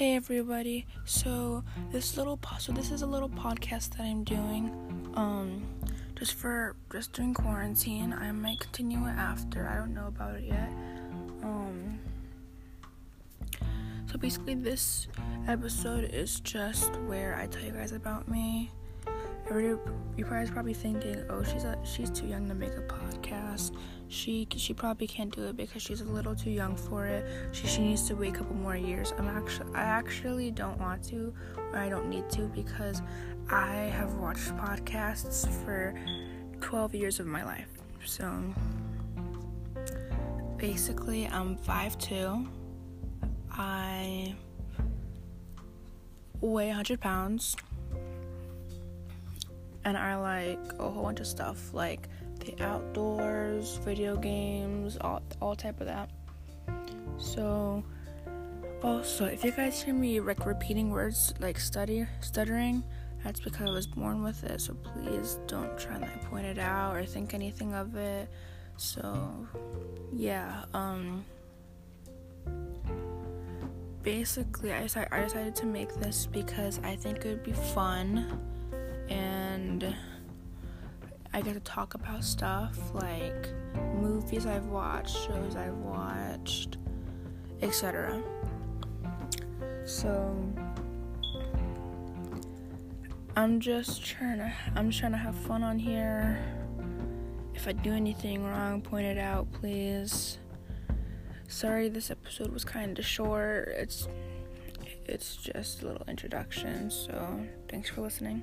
Hey everybody. So this little po- so this is a little podcast that I'm doing um just for just during quarantine. I might continue it after. I don't know about it yet. Um So basically this episode is just where I tell you guys about me. Everybody, you guys probably thinking, "Oh, she's a, she's too young to make a podcast. She she probably can't do it because she's a little too young for it. She she needs to wait a couple more years." I'm actually I actually don't want to, or I don't need to because I have watched podcasts for 12 years of my life. So basically, I'm 5'2". I weigh 100 pounds and I like a whole bunch of stuff like the outdoors, video games, all all type of that. So also, if you guys hear me like repeating words like study stuttering, that's because I was born with it. So please don't try to like, point it out or think anything of it. So yeah, um basically I decided, I decided to make this because I think it would be fun and I get to talk about stuff like movies I've watched, shows I've watched, etc. So I'm just trying to I'm just trying to have fun on here. If I do anything wrong, point it out, please. Sorry this episode was kind of short. It's it's just a little introduction, so thanks for listening.